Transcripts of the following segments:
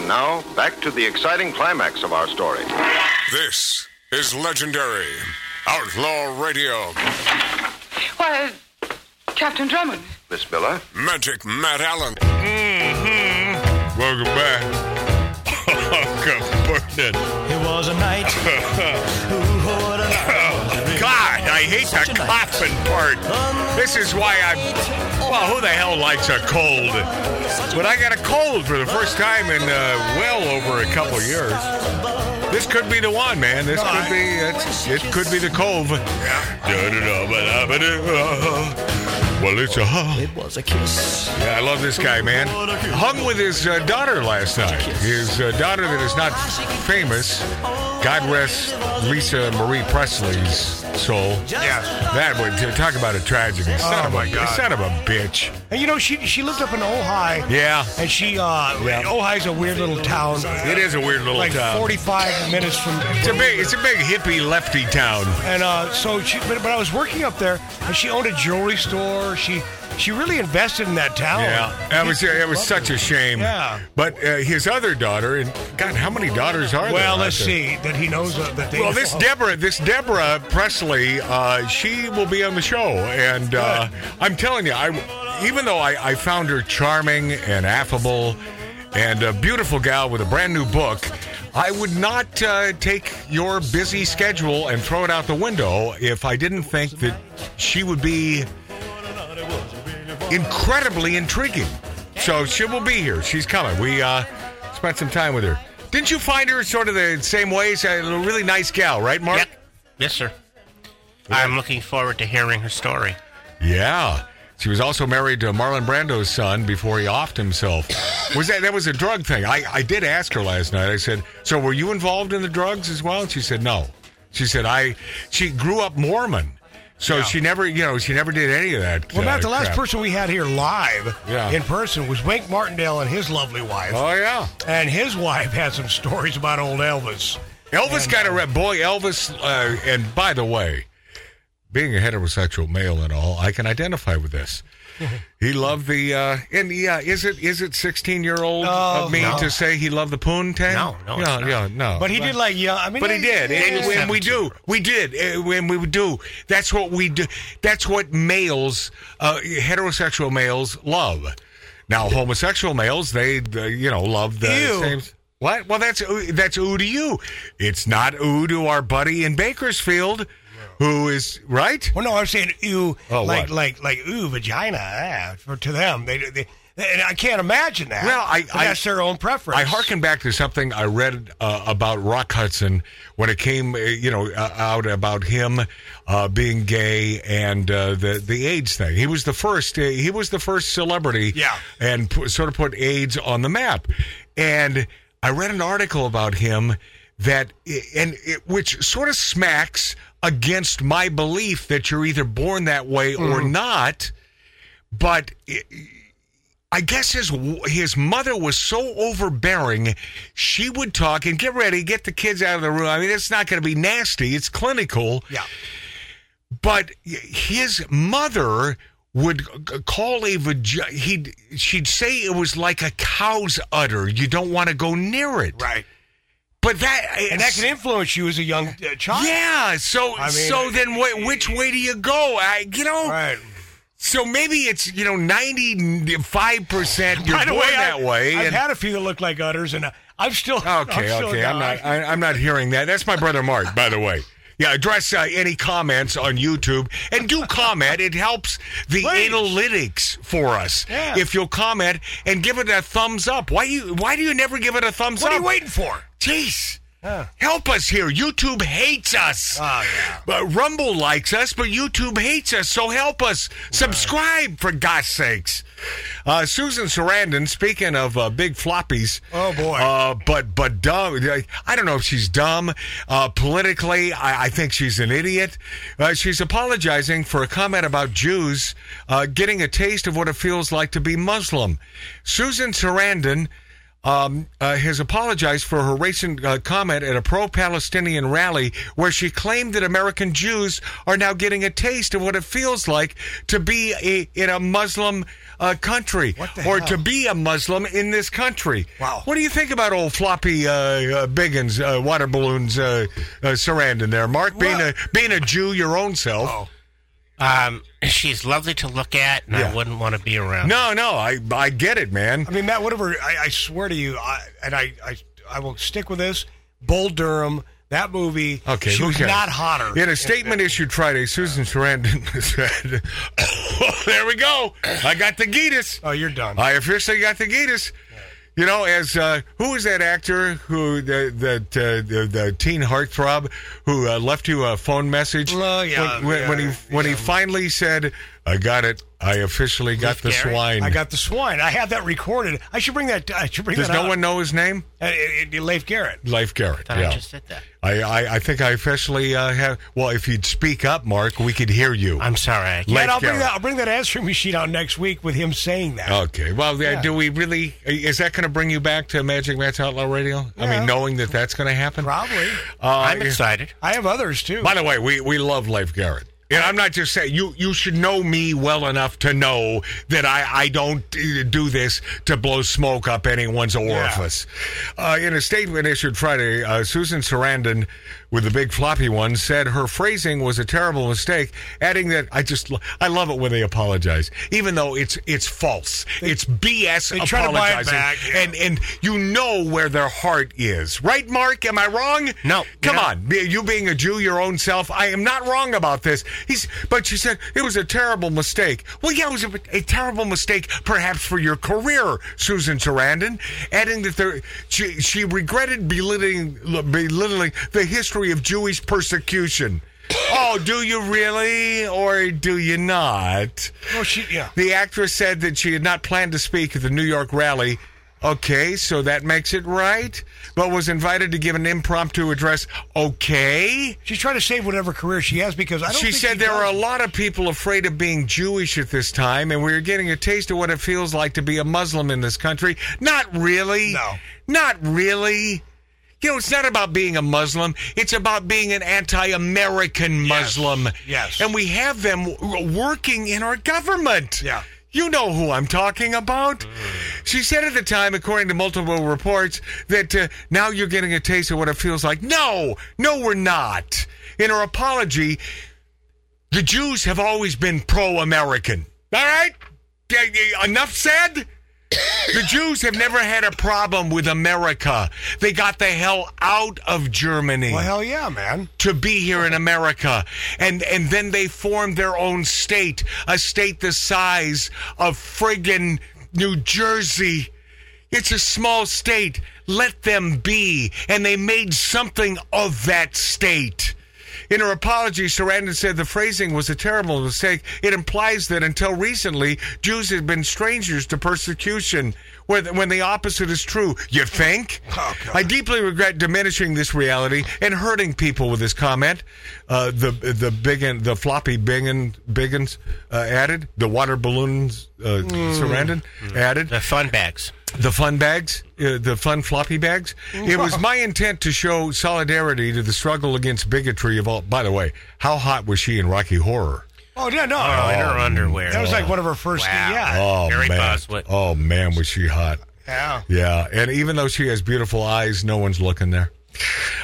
And now, back to the exciting climax of our story. This is legendary Outlaw Radio. Why, uh, Captain Drummond. Miss Miller? Magic Matt Allen. Mmm. Welcome back. Uncle Bernard. It was a night. God, I hate the coughing part. This is why I'm. Well, who the hell likes a cold? But I got a cold for the first time in uh, well over a couple years. This could be the one, man. This could be. It's, it could be the cove. Well, it's a. It was a kiss. Yeah, I love this guy, man. Hung with his uh, daughter last night. His uh, daughter that is not famous. God rest Lisa Marie Presley's soul. Yeah. That would talk about a tragedy. Son Oh, of my a, God. Son of a bitch. And you know, she she lived up in Ojai. Yeah. And she, uh, Yeah. Ojai's a weird little town. It is a weird little like town. 45 minutes from. It's a big, it's a big hippie lefty town. And uh, so she, but, but I was working up there, and she owned a jewelry store. She she really invested in that town. Yeah, that was it was such a shame. Yeah. But uh, his other daughter, and God, how many daughters are there? Well, let's there? see that he knows uh, that they. Well, this Deborah, this Deborah Presley, uh, she will be on the show, and uh, I'm telling you, I even though I, I found her charming and affable, and a beautiful gal with a brand new book, I would not uh, take your busy schedule and throw it out the window if I didn't think that she would be incredibly intriguing. So she will be here. She's coming. We uh, spent some time with her. Didn't you find her sort of the same ways? A really nice gal, right, Mark? Yep. Yes, sir. I'm looking forward to hearing her story. Yeah. She was also married to Marlon Brando's son before he offed himself. Was that that was a drug thing? I, I did ask her last night. I said, "So were you involved in the drugs as well?" And she said, "No." She said, "I." She grew up Mormon, so she never, you know, she never did any of that. Well, uh, Matt, the last crap. person we had here live Yeah. in person was Wink Martindale and his lovely wife. Oh yeah. And his wife had some stories about old Elvis. Elvis And, got a uh, rep. Boy, Elvis, uh, and by the way, being a heterosexual male and all, I can identify with this. He loved the uh, and yeah, is it is it sixteen year old Oh, of me no. to say he loved the poontang? No, no, it's yeah, no. But he did like yeah. I mean, But he did, and, Yeah. and we do, we did, uh, when we would do. That's what we do. That's what males, uh, heterosexual males, love. Now, homosexual males, they, you know, love the Ew. same. What? Well, that's that's ooh to you. It's not ooh to our buddy in Bakersfield, who is right. Well, no, I'm saying ooh, Oh, like what? like like ooh, vagina. For to them, they, they and I can't imagine that. Well, I- I- that's their own preference. I hearken back to something I read uh, about Rock Hudson when it came, uh, you know, uh, out about him uh, being gay and uh, the the AIDS thing. He was the first. Uh, he was the first celebrity. Yeah. and pu- sort of put AIDS on the map. And I read an article about him that, and it, which sort of smacks against my belief that you're either born that way or mm. not. But I guess his his mother was so overbearing, she would talk and get ready, get the kids out of the room. I mean, it's not going to be nasty; it's clinical. Yeah. But his mother would call a vagina. He she'd say it was like a cow's udder. You don't want to go near it. Right. But that And that can influence you as a young uh, child. yeah. So I mean, so then wh- which way do you go? I you know. Right. So maybe it's you know ninety five percent you're By the born way, that I, way. I've and- had a few that look like udders, and uh, I'm still I'm Okay, still okay. I'm not. I, I'm not hearing that. That's my brother Mark, by the way. Yeah, address uh, any comments on YouTube and do comment. It helps the Please. analytics for us. Yeah. If you'll comment and give it a thumbs up. Why you? Why do you never give it a thumbs What up? What are you waiting for? Jeez. Help us here. YouTube hates us. Oh, yeah. But Rumble likes us, but YouTube hates us. So help us. Subscribe for God's sakes. Uh, Susan Sarandon, speaking of uh, big floppies. Oh, boy. Uh, but but dumb. I don't know if she's dumb. Uh, politically, I, I think she's an idiot. Uh, she's apologizing for a comment about Jews uh, getting a taste of what it feels like to be Muslim. Susan Sarandon um, uh, has apologized for her recent uh, comment at a pro-Palestinian rally where she claimed that American Jews are now getting a taste of what it feels like to be a, in a Muslim uh, country or hell? to be a Muslim in this country. Wow. What do you think about old floppy uh, uh, Biggins, uh, water balloons, uh, uh, Sarandon there, Mark? Being a being a Jew your own self. Oh. Um, she's lovely to look at, and Yeah. I wouldn't want to be around. No, no, I I get it, man. I mean, Matt, whatever. I, I swear to you, I, and I, I, I will stick with this. Bull Durham, that movie. Okay, she who was cares? not hotter. In a statement issued Friday, Susan Sarandon said, "There we go. I got the Geetus. Oh, you're done. I officially got the Geetus." You know, as uh, who was that actor who the that uh, the, the teen heartthrob who uh, left you a phone message? Oh, yeah, when, when, when he when he finally said, "I got it. I officially got Cliff the Garrett? swine." I got the swine. I have that recorded. I should bring that. I should bring Does that. no out. one know his name? Uh, uh, uh, Leif Garrett. Leif Garrett. thought yeah. I just said that. I, I, I think I officially uh, have. Well, if you'd speak up, Mark, we could hear you. I'm sorry. I can't. Leif I'll, bring that. I'll bring that answering machine out next week with him saying that. Okay. Well, Yeah. do we really? Is that going to bring you back to Magic Matt's Outlaw Radio? I mean, knowing that that's going to happen. Probably. Uh, I'm excited. I have others too. By the way, we, we love Leif Garrett. And I'm not just saying you. You should know me well enough to know that I, I don't uh, do this to blow smoke up anyone's orifice. Uh, in a statement issued Friday, uh, Susan Sarandon, with the big floppy one, said her phrasing was a terrible mistake, adding that I just I love it when they apologize, even though it's it's false, it's BS. they try to buy it back, yeah. and and you know where their heart is, right, Mark? Am I wrong? No, Come on, you being a Jew, your own self. I am not wrong about this. He's, but she said it was a terrible mistake. Well, yeah, it was a, a terrible mistake, perhaps for your career, Susan Sarandon. Adding that there, she she regretted belittling belittling the history of Jewish persecution. oh, do you really, or do you not? Oh, she. Yeah. The actress said that she had not planned to speak at the New York rally. Okay, so that makes it right, but was invited to give an impromptu address. Okay. She's trying to save whatever career she has because I don't. She said there are a lot of people afraid of being Jewish at this time, and we're getting a taste of what it feels like to be a Muslim in this country. Not really. No. Not really. You know, it's not about being a Muslim. It's about being an anti-American Muslim. Yes. And we have them working in our government. Yeah. You know who I'm talking about. Mm. She said at the time, according to multiple reports, that uh, now you're getting a taste of what it feels like. No, no, we're not. In her apology, the Jews have always been pro American. All right? Enough said? The Jews have never had a problem with America. They got the hell out of Germany Well, hell yeah, man. to be here in America. And and then they formed their own state, a state the size of friggin' New Jersey. It's a small state. Let them be. And they made something of that state. In her apology, Sarandon said the phrasing was a terrible mistake. It implies that until recently, Jews had been strangers to persecution, when when the opposite is true. You think? Oh. I deeply regret diminishing this reality and hurting people with this comment. Uh, the the biggin, the floppy biggin, biggins uh, added. The water balloons, uh, Sarandon added The fun bags. the fun bags, uh, the fun floppy bags. It was my intent to show solidarity to the struggle against bigotry of all. By the way, how hot was she in Rocky Horror? Oh yeah, no. Oh, in her underwear. that was like one of her first. Wow. Yeah. Oh Harry man! Bosworth. Oh man, was she hot? Yeah. Yeah, and even though she has beautiful eyes, no one's looking there.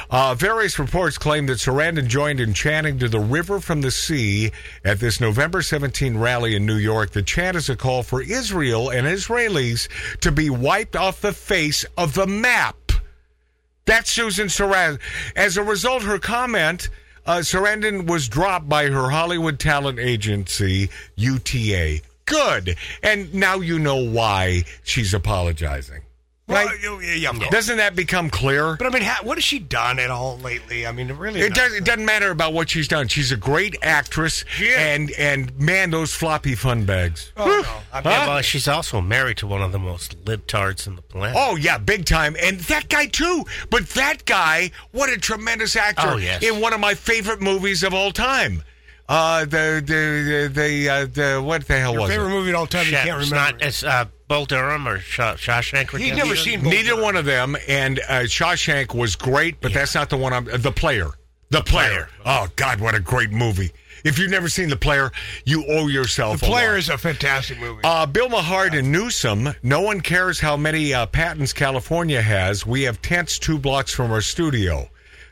Uh, various reports claim that Sarandon joined in chanting to the river from the sea at this November 17 rally in New York. The chant is a call for Israel and Israelis to be wiped off the face of the map. That's Susan Sarandon. As a result, her comment, uh, Sarandon was dropped by her Hollywood talent agency, UTA. Good. And now you know why she's apologizing. Well, Right? you- yeah, yeah. Doesn't that become clear? But I mean, ha- what has she done at all lately? I mean, really. It, not. does, it doesn't matter about what she's done. She's a great actress, She is. and and man, those floppy fun bags. Oh, no. I mean, Yeah, well, she's also married to one of the most libtards in the planet. Oh yeah, big time, and that guy too. But that guy, what a tremendous actor! Oh, yes. in one of my favorite movies of all time. Uh, the the the, the, uh, the what the hell your was favorite it? movie of all time? You can't it's remember. not. It's uh, Bull Durham or Shaw, Shawshank He'd never seen Bull Neither Durham. one of them, and uh, Shawshank was great, but that's not the one I'm. The player, the player. Oh God, what a great movie! If you've never seen the player, you owe yourself. The a player lot. is a fantastic movie. Uh, Bill Maher and Newsom. No one cares how many uh, patents California has. We have tents two blocks from our studio.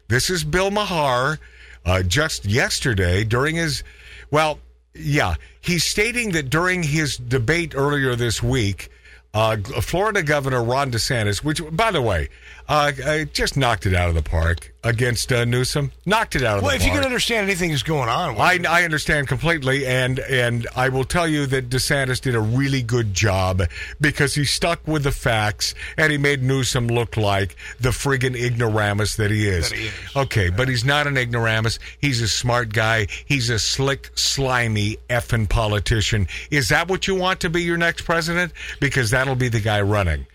This is Bill Maher. Uh, just yesterday, during his, well, yeah, he's stating that during his debate earlier this week, uh, Florida Governor Ron DeSantis, which, by the way, uh, just knocked it out of the park against uh, Newsom. Knocked it out of well, the Well, if park. you can understand anything that's going on, I, I understand completely, and and I will tell you that DeSantis did a really good job because he stuck with the facts and he made Newsom look like the friggin' ignoramus that he is. That he is. Okay, but he's not an ignoramus. He's a smart guy. He's a slick, slimy, effing politician. Is that what you want to be your next president? Because that'll be the guy running.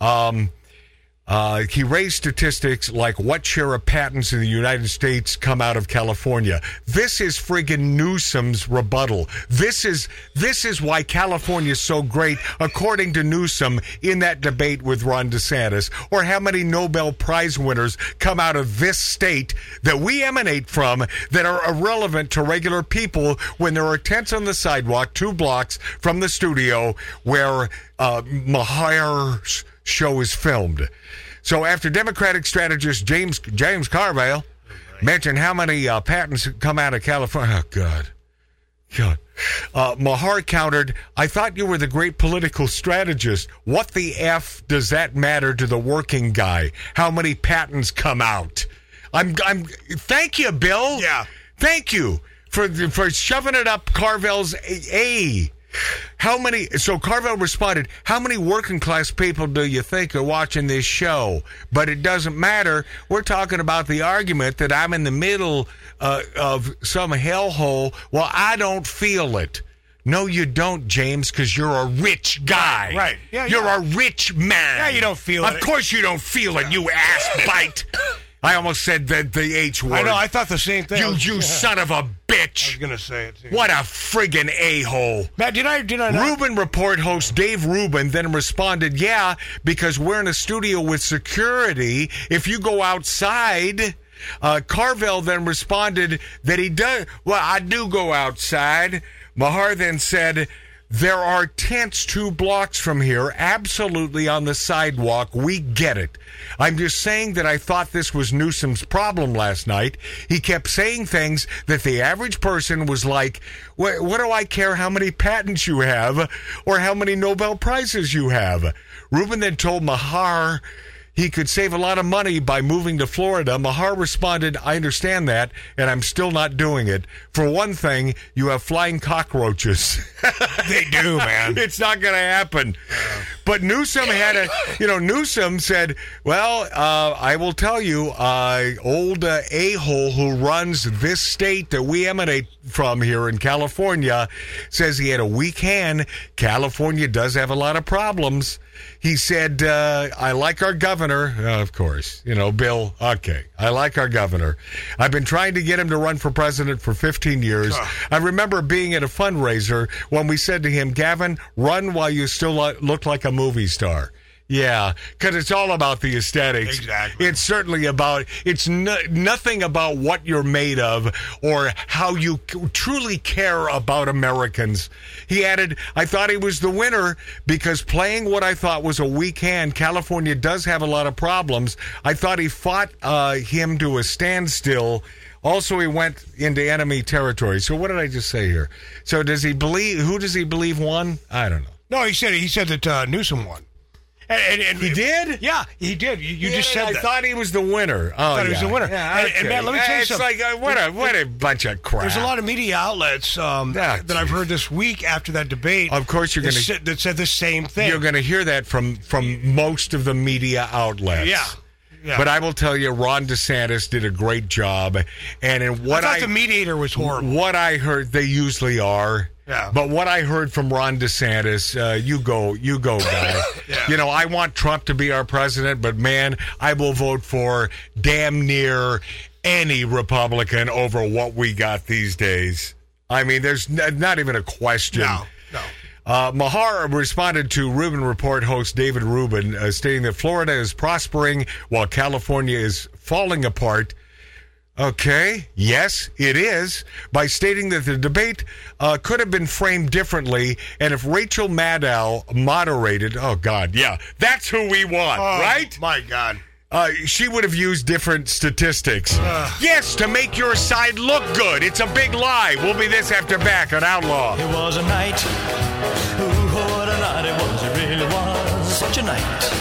Um, uh, he raised statistics like what share of patents in the United States come out of California. This is friggin' Newsom's rebuttal. This is this is why California is so great, according to Newsom in that debate with Ron DeSantis. Or how many Nobel Prize winners come out of this state that we emanate from that are irrelevant to regular people when there are tents on the sidewalk two blocks from the studio where uh, show is filmed. So after Democratic strategist James James Carville mentioned how many uh, patents come out of California, oh God, God, uh, Maher countered, "I thought you were the great political strategist. What the f does that matter to the working guy? How many patents come out? I'm, I'm. Thank you, Bill. Yeah. Thank you for for shoving it up Carville's a. How many? So Carville responded, "How many working class people do you think are watching this show?" But it doesn't matter. We're talking about the argument that I'm in the middle uh, of some hellhole. Well, I don't feel it. No, you don't, James, because you're a rich guy. Right. Yeah, You're yeah. a rich man. Yeah, you don't feel of it. Of course you don't feel it, you ass bite. I almost said the, the H word. I know. I thought the same thing. You, you yeah. son of a I was bitch. gonna say it. Too. What a friggin' a-hole. Matt? Did I? Did I? Not? Rubin Report host Dave Rubin then responded, Yeah, because we're in a studio with security. If you go outside, uh, Carville then responded that he does. Well, I do go outside. Maher then said, there are tents two blocks from here, absolutely on the sidewalk. We get it. I'm just saying that I thought this was Newsom's problem last night. He kept saying things that the average person was like, what, what do I care how many patents you have or how many Nobel Prizes you have? Rubin then told Maher he could save a lot of money by moving to Florida. Maher responded, I understand that, and I'm still not doing it. For one thing, you have flying cockroaches. They do, man. it's not going to happen. But Newsom had a, you know, Newsom said, well, uh, I will tell you, uh, old uh, a hole who runs this state that we emanate from here in California says he had a weak hand. California does have a lot of problems. He said, uh, I like our governor. Uh, of course, you know, Bill, okay. I like our governor. I've been trying to get him to run for president for 15 years. I remember being at a fundraiser when we said to him, Gavin, run while you still look like a movie star. Yeah, because it's all about the aesthetics. Exactly. It's certainly about, it's no, nothing about what you're made of or how you c- truly care about Americans. He added, I thought he was the winner because playing what I thought was a weak hand, California does have a lot of problems. I thought he fought uh, him to a standstill. Also, he went into enemy territory. So, what did I just say here? So, does he believe, who does he believe won? I don't know. No, he said he said that uh, Newsom won. And, and, He did? Yeah, he did. You, you just Yeah, said I that. thought he was the winner. Oh, thought he was yeah. the winner. Yeah, And- and. Matt, let me tell you it's something. like uh, what a what a bunch of crap. There's a lot of media outlets um, Ah, that I've heard this week after that debate. Of course you're gonna- said- that said the same thing. You're going to hear that from from most of the media outlets. Yeah. Yeah. But I will tell you, Ron DeSantis did a great job, and in I what thought I, the mediator was horrible. what I heard, they usually are. Yeah. But what I heard from Ron DeSantis, uh, you go, you go, guy. Yeah. You know, I want Trump to be our president, but man, I will vote for damn near any Republican over what we got these days. I mean, there's n- not even a question. No, no. Uh, Maher responded to Rubin Report host David Rubin, uh, stating that Florida is prospering while California is falling apart. Okay, yes, it is, by stating that the debate uh, could have been framed differently, and if Rachel Maddow moderated, oh God, yeah, that's who we want, right? My God. Uh, she would have used different statistics. yes, to make your side look good. It's a big lie. We'll be this after back on Outlaw. It was a night. Ooh, what a night it was. It really was such a night.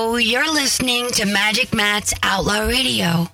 You're listening to Magic Matt's Outlaw Radio.